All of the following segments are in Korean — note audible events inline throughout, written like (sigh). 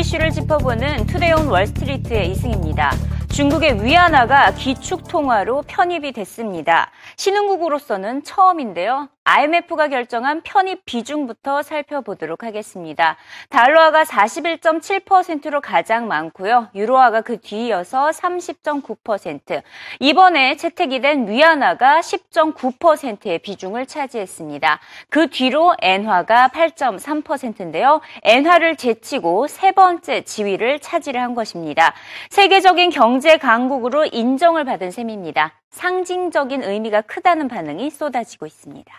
이슈를 짚어보는 Today on Wall Street의 이승입니다. 중국의 위안화가 기축 통화로 편입이 됐습니다. 신흥국으로서는 처음인데요. IMF가 결정한 편입 비중부터 살펴보도록 하겠습니다. 달러화가 41.7%로 가장 많고요. 유로화가 그 뒤이어서 30.9%. 이번에 채택이 된 위안화가 10.9%의 비중을 차지했습니다. 그 뒤로 엔화가 8.3%인데요. 엔화를 제치고 세 번째 지위를 차지를 한 것입니다. 세계적인 경제 강국으로 인정을 받은 셈입니다. 상징적인 의미가 크다는 반응이 쏟아지고 있습니다.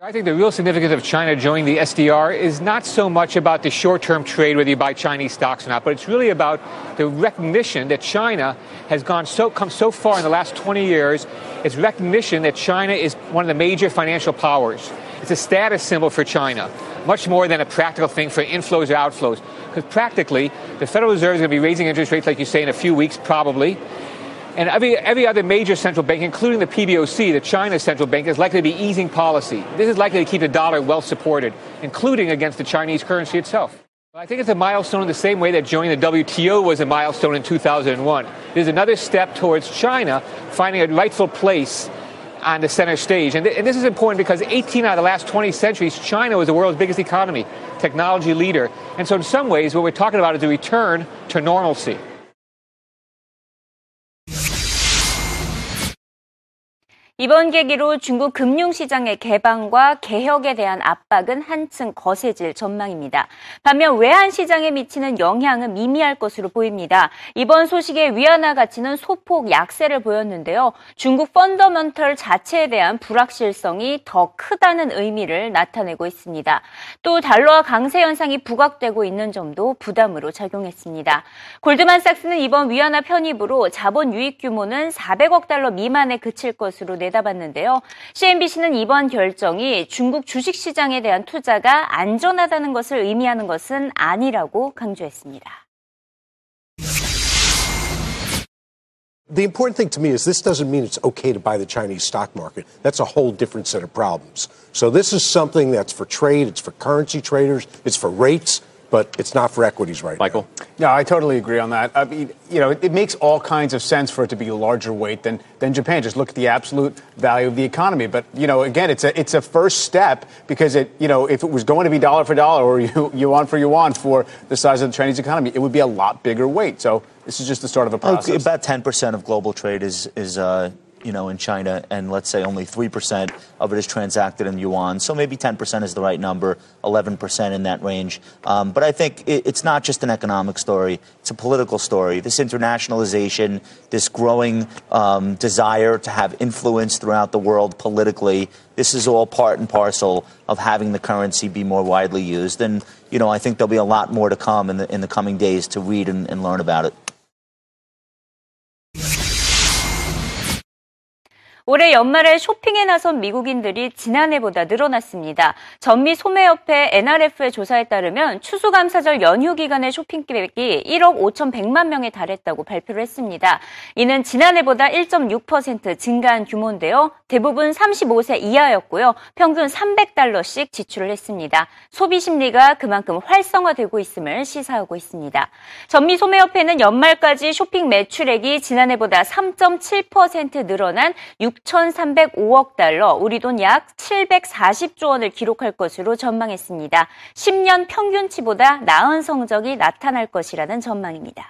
I think the real significance of China joining the SDR is not so much about the short term trade, whether you buy Chinese stocks or not, but it's really about the recognition that China has gone so, come so far in the last 20 years. It's recognition that China is one of the major financial powers. It's a status symbol for China, much more than a practical thing for inflows or outflows. Because practically, the Federal Reserve is going to be raising interest rates, like you say, in a few weeks, probably. And every, every other major central bank, including the PBOC, the China central bank, is likely to be easing policy. This is likely to keep the dollar well supported, including against the Chinese currency itself. I think it's a milestone in the same way that joining the WTO was a milestone in 2001. There's another step towards China finding a rightful place on the center stage. And, th- and, this is important because 18 out of the last 20 centuries, China was the world's biggest economy, technology leader. And so, in some ways, what we're talking about is a return to normalcy. 이번 계기로 중국 금융시장의 개방과 개혁에 대한 압박은 한층 거세질 전망입니다. 반면 외환시장에 미치는 영향은 미미할 것으로 보입니다. 이번 소식에 위안화 가치는 소폭 약세를 보였는데요. 중국 펀더먼털 자체에 대한 불확실성이 더 크다는 의미를 나타내고 있습니다. 또 달러화 강세 현상이 부각되고 있는 점도 부담으로 작용했습니다. 골드만삭스는 이번 위안화 편입으로 자본 유입 규모는 400억 달러 미만에 그칠 것으로 내 내다봤는데요. CNBC는 이번 결정이 중국 주식시장에 대한 투자가 안전하다는 것을 의미하는 것은 아니라고 강조했습니다. The important thing to me is this doesn't mean it's okay to buy the Chinese stock market. That's a whole different set of problems. So this is something that's for trade, it's for currency traders, it's for rates, but it's not for equities right Michael? now. Yeah, I totally agree on that. I mean, you know, it, it, makes all kinds of sense for it to be a larger weight than, than Japan. Just look at the absolute value of the economy. But, you know, again, it's a, it's a first step because it, you know, if it was going to be dollar for dollar or (laughs) you, yuan for yuan for the size of the Chinese economy, it would be a lot bigger weight. So this is just the start of a process. About 10% of global trade is, is uh, you know, in China, and let's say only 3% of it is transacted in yuan. So maybe 10% is the right number, 11% in that range. Um, but I think it, it's not just an economic story, it's a political story. This internationalization, this growing um, desire to have influence throughout the world politically, this is all part and parcel of having the currency be more widely used. And, you know, I think there'll be a lot more to come in the, in the coming days to read and, and learn about it. 올해 연말에 쇼핑에 나선 미국인들이 지난해보다 늘어났습니다. 전미 소매협회 NRF의 조사에 따르면 추수감사절 연휴 기간의 쇼핑객이 1억 5,100만 명에 달했다고 발표를 했습니다. 이는 지난해보다 1.6% 증가한 규모인데요. 대부분 35세 이하였고요. 평균 300달러씩 지출을 했습니다. 소비 심리가 그만큼 활성화되고 있음을 시사하고 있습니다. 전미 소매협회는 연말까지 쇼핑 매출액이 지난해보다 3.7% 늘어난 6,305억 달러, 우리 돈 약 740조 원을 기록할 것으로 전망했습니다. 10년 평균치보다 나은 성적이 나타날 것이라는 전망입니다.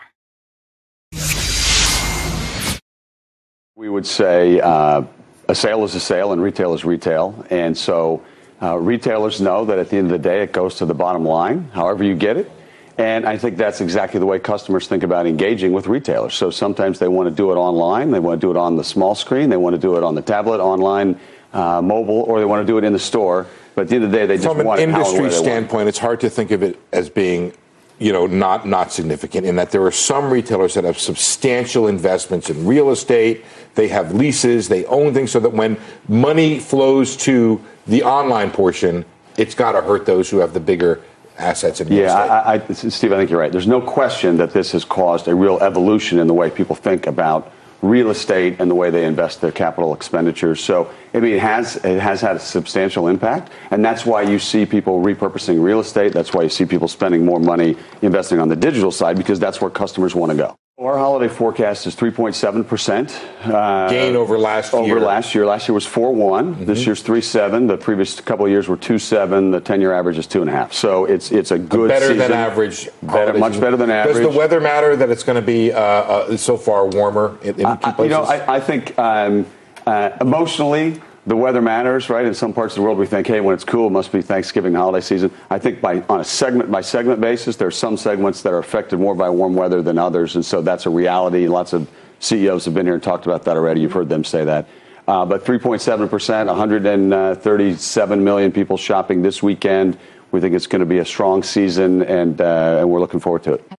We would say uh, a sale is a sale and retail is retail. And so uh, retailers know that at the end of the day, it goes to the bottom line, however you get it. And I think that's exactly the way customers think about engaging with retailers. So sometimes they want to do it online, they want to do it on the small screen, they want to do it on the tablet, online, uh, mobile, or they want to do it in the store. But at the end of the day, they just From want an it how and industry where they want standpoint, it's hard to think of it as being you know, not not significant in that there are some retailers that have substantial investments in real estate. They have leases, they own things, so that when money flows to the online portion, it's got to hurt those who have the bigger assets in real Yeah, estate. I, I, Steve, I think you're right. There's no question that this has caused a real evolution in the way people think about real estate and the way they invest their capital expenditures. So, I mean, it has, it has had a substantial impact. And that's why you see people repurposing real estate. That's why you see people spending more money investing on the digital side because that's where customers want to go. Our holiday forecast is 3.7%. Uh, Gain over last over year. last year. Last year was 4.1. Mm-hmm. This year's 3.7. The previous couple of years were 2.7. The 10 year average is 2.5. So it's it's a good better season. than average. Better, much better than average. Does the weather matter that it's going to be uh, uh, so far warmer in, in I- key I- places? You know, I, I think um, uh, emotionally, the weather matters, right? In some parts of the world, we think, hey, when it's cool, it must be Thanksgiving holiday season. I think by on a segment by segment basis, there are some segments that are affected more by warm weather than others, and so that's a reality. Lots of CEOs have been here and talked about that already. You've heard them say that. Uh, but 3.7 percent, 137 million people shopping this weekend. We think it's going to be a strong season, and uh, and we're looking forward to it.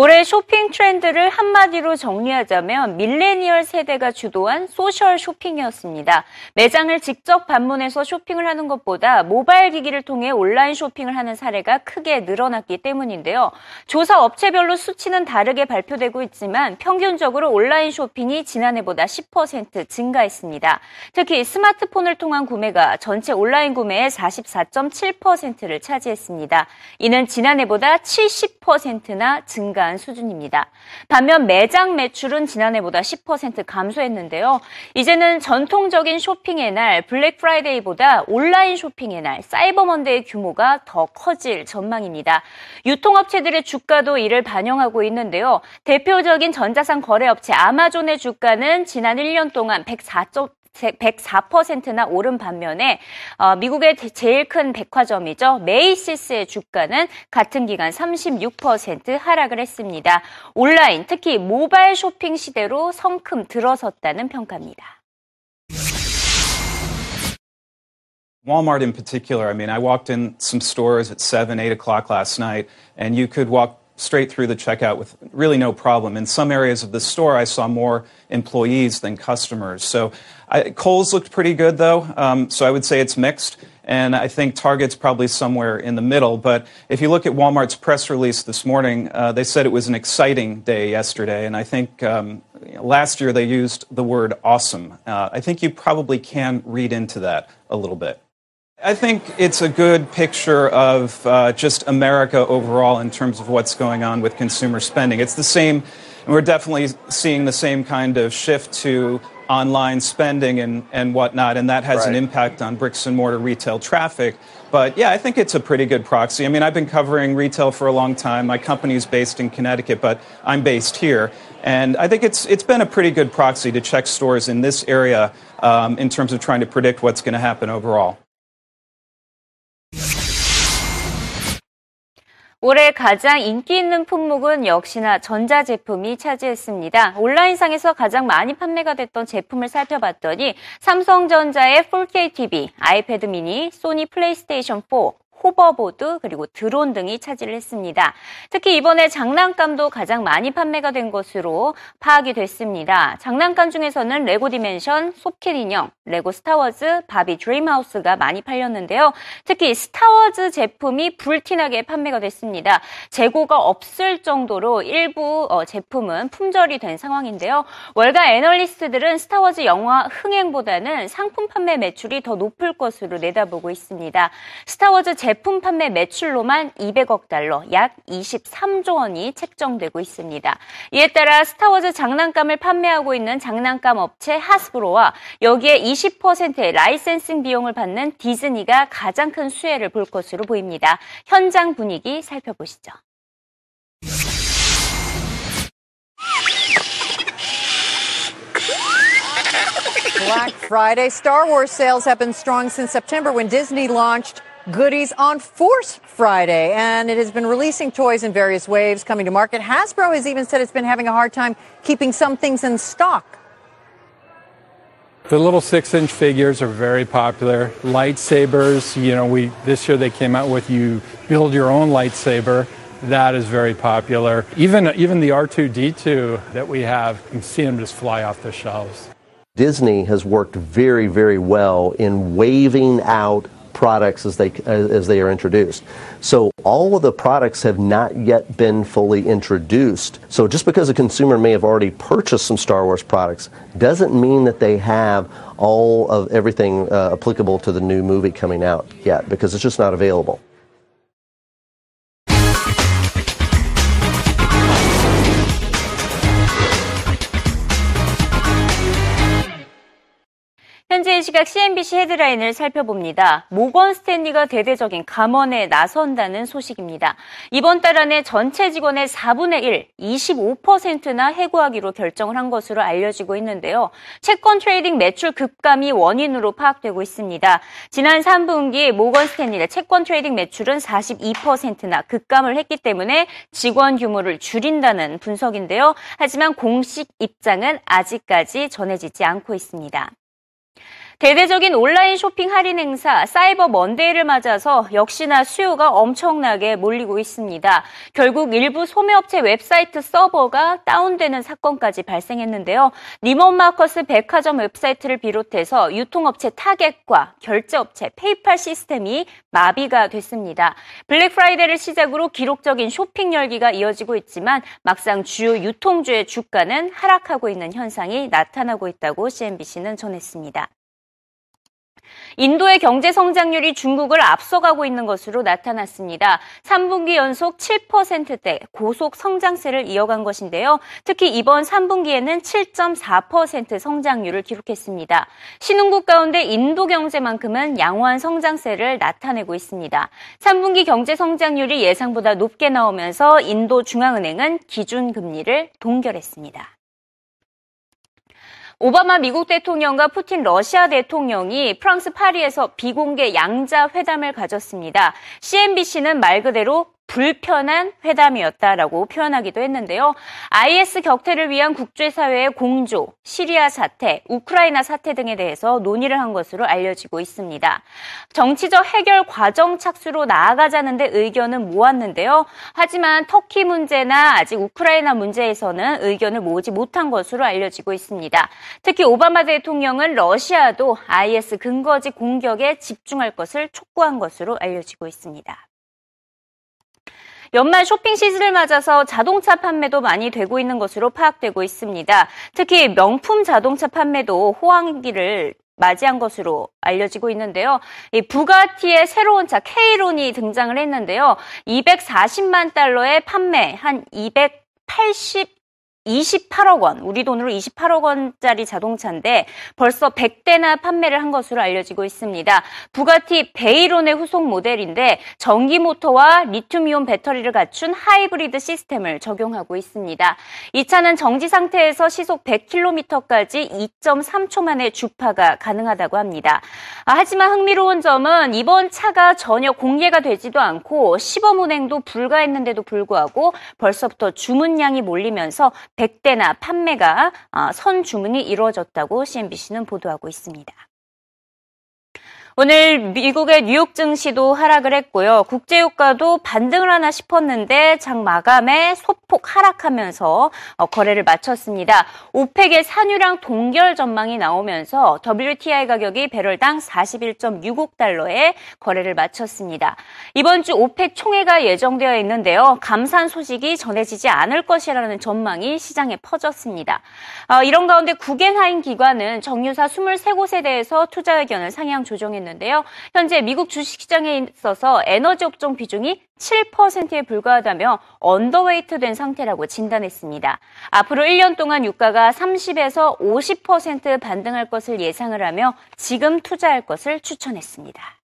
올해 쇼핑 트렌드를 한마디로 정리하자면 밀레니얼 세대가 주도한 소셜 쇼핑이었습니다. 매장을 직접 방문해서 쇼핑을 하는 것보다 모바일 기기를 통해 온라인 쇼핑을 하는 사례가 크게 늘어났기 때문인데요. 조사 업체별로 수치는 다르게 발표되고 있지만 평균적으로 온라인 쇼핑이 지난해보다 10% 증가했습니다. 특히 스마트폰을 통한 구매가 전체 온라인 구매의 44.7%를 차지했습니다. 이는 지난해보다 70%나 증가한 수준입니다. 반면 매장 매출은 지난해보다 10% 감소했는데요. 이제는 전통적인 쇼핑의 날 블랙 프라이데이보다 온라인 쇼핑의 날 사이버 먼데이의 규모가 더 커질 전망입니다. 유통업체들의 주가도 이를 반영하고 있는데요. 대표적인 전자상거래업체 아마존의 주가는 지난 1년 동안 104. 104%나 오른 반면에 어, 미국의 제일 큰 백화점이죠. 메이시스의 주가는 같은 기간 36% 하락을 했습니다. 온라인, 특히 모바일 쇼핑 시대로 성큼 들어섰다는 평가입니다. Walmart in particular, I mean, I walked in some stores at 7, 8 o'clock last night, and you could walk straight through the checkout with really no problem. In some areas of the store, I saw more employees than customers. So I, Kohl's looked pretty good, though, um, so I would say it's mixed. And I think Target's probably somewhere in the middle. But if you look at Walmart's press release this morning, uh, they said it was an exciting day yesterday. And I think um, last year they used the word awesome. Uh, I think you probably can read into that a little bit. I think it's a good picture of uh, just America overall in terms of what's going on with consumer spending. It's the same, and we're definitely seeing the same kind of shift to online spending and, and whatnot, and that has an impact on bricks and mortar retail traffic. But yeah, I think it's a pretty good proxy. I mean, I've been covering retail for a long time. My company's based in Connecticut, but I'm based here. And I think it's, it's been a pretty good proxy to check stores in this area um, in terms of trying to predict what's going to happen overall. 올해 가장 인기 있는 품목은 역시나 전자제품이 차지했습니다. 온라인상에서 가장 많이 판매가 됐던 제품을 살펴봤더니 삼성전자의 4K TV, 아이패드 미니, 소니 플레이스테이션 4, 호버보드 그리고 드론 등이 차지를 했습니다. 특히 이번에 장난감도 가장 많이 판매가 된 것으로 파악이 됐습니다. 장난감 중에서는 레고 디멘션, 소켓 인형, 레고 스타워즈, 바비 드림하우스가 많이 팔렸는데요. 특히 스타워즈 제품이 불티나게 판매가 됐습니다. 재고가 없을 정도로 일부 어, 제품은 품절이 된 상황인데요. 월가 애널리스트들은 스타워즈 영화 흥행보다는 상품 판매 매출이 더 높을 것으로 내다보고 있습니다. 스타워즈 제품 판매 매출로만 200억 달러, 약 23조 원이 책정되고 있습니다. 이에 따라 스타워즈 장난감을 판매하고 있는 장난감 업체 하스브로와 여기에 20%의 라이센싱 비용을 받는 디즈니가 가장 큰 수혜를 볼 것으로 보입니다. 현장 분위기 살펴보시죠. Black Friday. Star Wars sales have been strong since September when Disney launched goodies on Force Friday. And it has been releasing toys in various waves coming to market. Hasbro has even said it's been having a hard time keeping some things in stock. The little six-inch figures are very popular. Lightsabers, you know, we this year they came out with you build your own lightsaber. That is very popular. Even even the R2D2 that we have, I'm seeing them just fly off the shelves. Disney has worked very, very well in waving out products as they as they are introduced. So all of the products have not yet been fully introduced. So just because a consumer may have already purchased some Star Wars products doesn't mean that they have all of everything uh, applicable to the new movie coming out yet because it's just not available. 현재 시각 CNBC 헤드라인을 살펴봅니다. 모건 스탠리가 대대적인 감원에 나선다는 소식입니다. 이번 달 안에 전체 직원의 4분의 1, 25%나 해고하기로 결정을 한 것으로 알려지고 있는데요. 채권 트레이딩 매출 급감이 원인으로 파악되고 있습니다. 지난 3분기 모건 스탠리의 채권 트레이딩 매출은 42%나 급감을 했기 때문에 직원 규모를 줄인다는 분석인데요. 하지만 공식 입장은 아직까지 전해지지 않고 있습니다. 대대적인 온라인 쇼핑 할인 행사 사이버 먼데이를 맞아서 역시나 수요가 엄청나게 몰리고 있습니다. 결국 일부 소매업체 웹사이트 서버가 다운되는 사건까지 발생했는데요. 니먼 마커스 백화점 웹사이트를 비롯해서 유통업체 타겟과 결제업체 페이팔 시스템이 마비가 됐습니다. 블랙 프라이데이를 시작으로 기록적인 쇼핑 열기가 이어지고 있지만 막상 주요 유통주의 주가는 하락하고 있는 현상이 나타나고 있다고 CNBC는 전했습니다. 인도의 경제 성장률이 중국을 앞서가고 있는 것으로 나타났습니다. 3분기 연속 7%대 고속 성장세를 이어간 것인데요. 특히 이번 3분기에는 7.4% 성장률을 기록했습니다. 신흥국 가운데 인도 경제만큼은 양호한 성장세를 나타내고 있습니다. 3분기 경제 성장률이 예상보다 높게 나오면서 인도 중앙은행은 기준 금리를 동결했습니다. 오바마 미국 대통령과 푸틴 러시아 대통령이 프랑스 파리에서 비공개 양자 회담을 가졌습니다. CNBC는 말 그대로 불편한 회담이었다라고 표현하기도 했는데요. IS 격퇴를 위한 국제사회의 공조, 시리아 사태, 우크라이나 사태 등에 대해서 논의를 한 것으로 알려지고 있습니다. 정치적 해결 과정 착수로 나아가자는데 의견은 모았는데요. 하지만 터키 문제나 아직 우크라이나 문제에서는 의견을 모으지 못한 것으로 알려지고 있습니다. 특히 오바마 대통령은 러시아도 IS 근거지 공격에 집중할 것을 촉구한 것으로 알려지고 있습니다. 연말 쇼핑 시즌을 맞아서 자동차 판매도 많이 되고 있는 것으로 파악되고 있습니다. 특히 명품 자동차 판매도 호황기를 맞이한 것으로 알려지고 있는데요. 이 부가티의 새로운 차 K론이 등장을 했는데요. 240만 달러의 판매, 한 280, 28억 원, 우리 돈으로 28억 원짜리 자동차인데 벌써 100대나 판매를 한 것으로 알려지고 있습니다. 부가티 베이론의 후속 모델인데 전기 모터와 리튬이온 배터리를 갖춘 하이브리드 시스템을 적용하고 있습니다. 이 차는 정지 상태에서 시속 100km까지 2.3초 만에 주파가 가능하다고 합니다. 아, 하지만 흥미로운 점은 이번 차가 전혀 공개가 되지도 않고 시범 운행도 불가했는데도 불구하고 벌써부터 주문량이 몰리면서 100대나 판매가 어, 선 주문이 이루어졌다고 CNBC는 보도하고 있습니다. 오늘 미국의 뉴욕 증시도 하락을 했고요. 국제유가도 반등을 하나 싶었는데 장 마감에 소폭 하락하면서 어, 거래를 마쳤습니다. 오펙의 산유량 동결 전망이 나오면서 WTI 가격이 배럴당 41.66달러에 거래를 마쳤습니다. 이번 주 오펙 총회가 예정되어 있는데요. 감산 소식이 전해지지 않을 것이라는 전망이 시장에 퍼졌습니다. 어, 이런 가운데 국외하인 기관은 정유사 23곳에 대해서 투자 의견을 상향 조정했는데 있는데요. 현재 미국 주식시장에 있어서 에너지 업종 비중이 7%에 불과하다며 언더웨이트 된 상태라고 진단했습니다. 앞으로 1년 동안 유가가 30에서 50% 반등할 것을 예상을 하며 지금 투자할 것을 추천했습니다.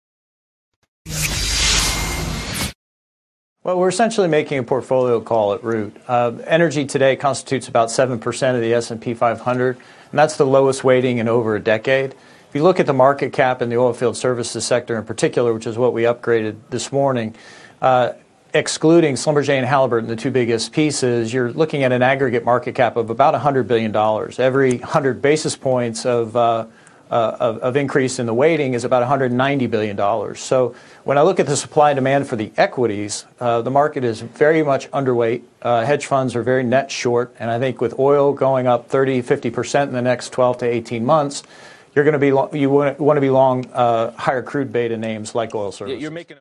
Well, we're essentially making a portfolio call at Root. Uh, energy today constitutes about 7% of the S&P 500, and that's the lowest weighting in over a decade. If you look at the market cap in the oilfield services sector in particular, which is what we upgraded this morning, uh, excluding Schlumberger and Halliburton, the two biggest pieces, you're looking at an aggregate market cap of about $100 billion. Every 100 basis points of, uh, uh, of, increase in the weighting is about $190 billion. So when I look at the supply and demand for the equities, the market is very much underweight. Hedge funds are very net short. And I think with oil going up 30, 50% in the next 12 to 18 months, you're going to be lo- you want, want to be long uh, higher crude beta names like oil services. You're making